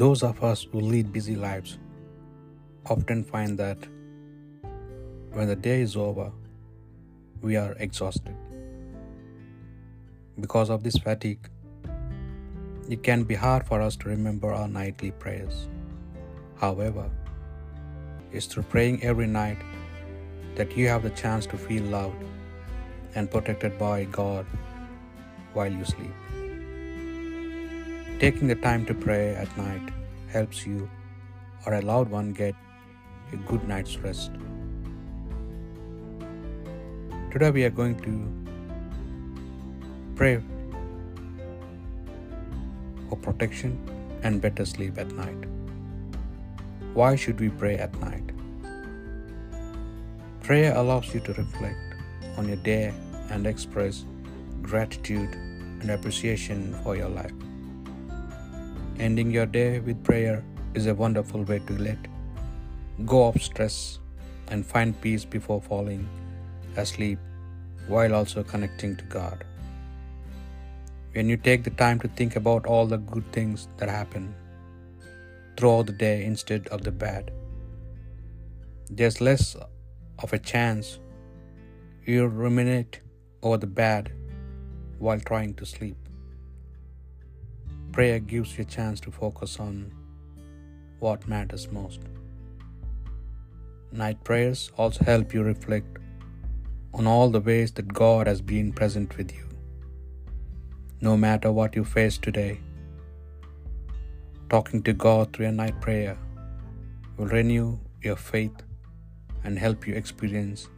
Those of us who lead busy lives often find that when the day is over, we are exhausted. Because of this fatigue, it can be hard for us to remember our nightly prayers. However, it's through praying every night that you have the chance to feel loved and protected by God while you sleep. Taking the time to pray at night helps you or a loved one get a good night's rest. Today we are going to pray for protection and better sleep at night. Why should we pray at night? Prayer allows you to reflect on your day and express gratitude and appreciation for your life. Ending your day with prayer is a wonderful way to let go of stress and find peace before falling asleep while also connecting to God. When you take the time to think about all the good things that happen throughout the day instead of the bad, there's less of a chance you'll ruminate over the bad while trying to sleep. Prayer gives you a chance to focus on what matters most. Night prayers also help you reflect on all the ways that God has been present with you. No matter what you face today, talking to God through a night prayer will renew your faith and help you experience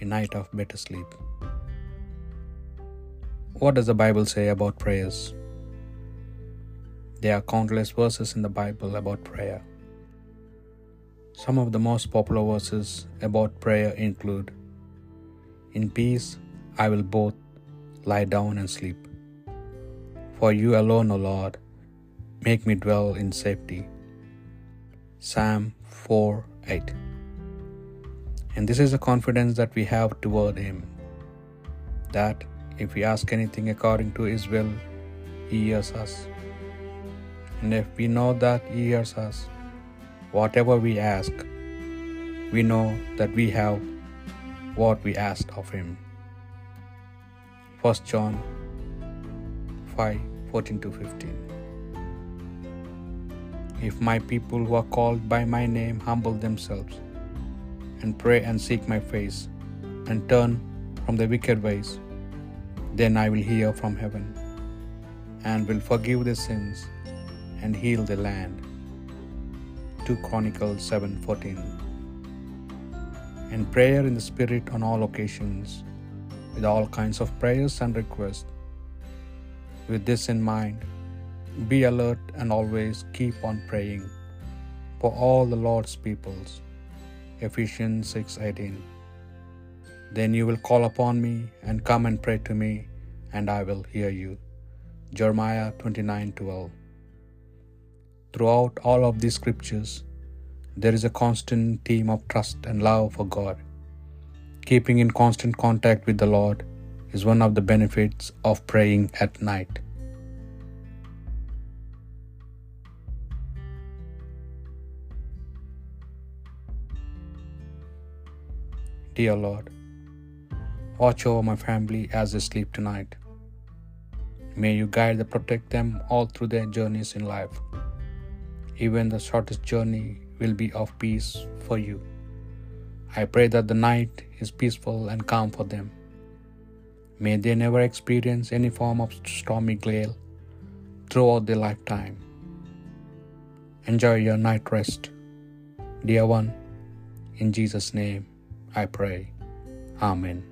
a night of better sleep. What does the Bible say about prayers? There are countless verses in the Bible about prayer. Some of the most popular verses about prayer include In peace I will both lie down and sleep. For you alone, O Lord, make me dwell in safety. Psalm 4 8. And this is the confidence that we have toward Him that if we ask anything according to His will, He hears us. And if we know that He hears us, whatever we ask, we know that we have what we asked of Him. 1 John 5 14 to 15. If my people who are called by my name humble themselves and pray and seek my face and turn from their wicked ways, then I will hear from heaven and will forgive their sins and heal the land. 2 Chronicles 7:14 And prayer in the spirit on all occasions with all kinds of prayers and requests. With this in mind, be alert and always keep on praying for all the Lord's peoples. Ephesians 6:18 Then you will call upon me and come and pray to me and I will hear you. Jeremiah 29:12 Throughout all of these scriptures there is a constant theme of trust and love for God. Keeping in constant contact with the Lord is one of the benefits of praying at night. Dear Lord, watch over my family as they sleep tonight. May you guide and protect them all through their journeys in life. Even the shortest journey will be of peace for you. I pray that the night is peaceful and calm for them. May they never experience any form of stormy gale throughout their lifetime. Enjoy your night rest. Dear one, in Jesus' name I pray. Amen.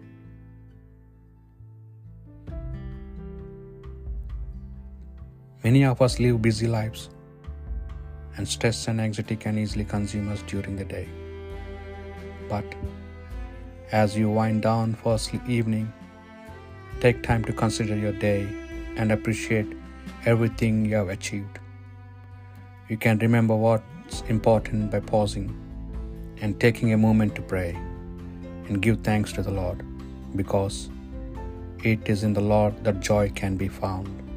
Many of us live busy lives, and stress and anxiety can easily consume us during the day. But as you wind down for evening, take time to consider your day and appreciate everything you have achieved. You can remember what's important by pausing and taking a moment to pray and give thanks to the Lord because it is in the Lord that joy can be found.